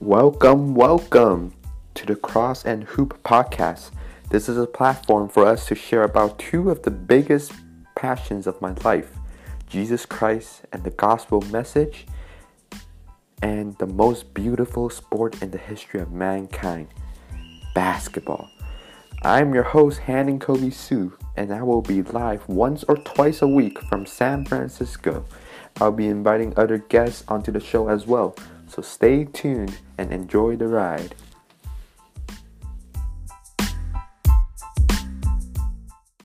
Welcome, welcome to the Cross and Hoop podcast. This is a platform for us to share about two of the biggest passions of my life Jesus Christ and the gospel message, and the most beautiful sport in the history of mankind basketball. I'm your host, Hanning Kobe Sue, and I will be live once or twice a week from San Francisco. I'll be inviting other guests onto the show as well, so stay tuned and enjoy the ride.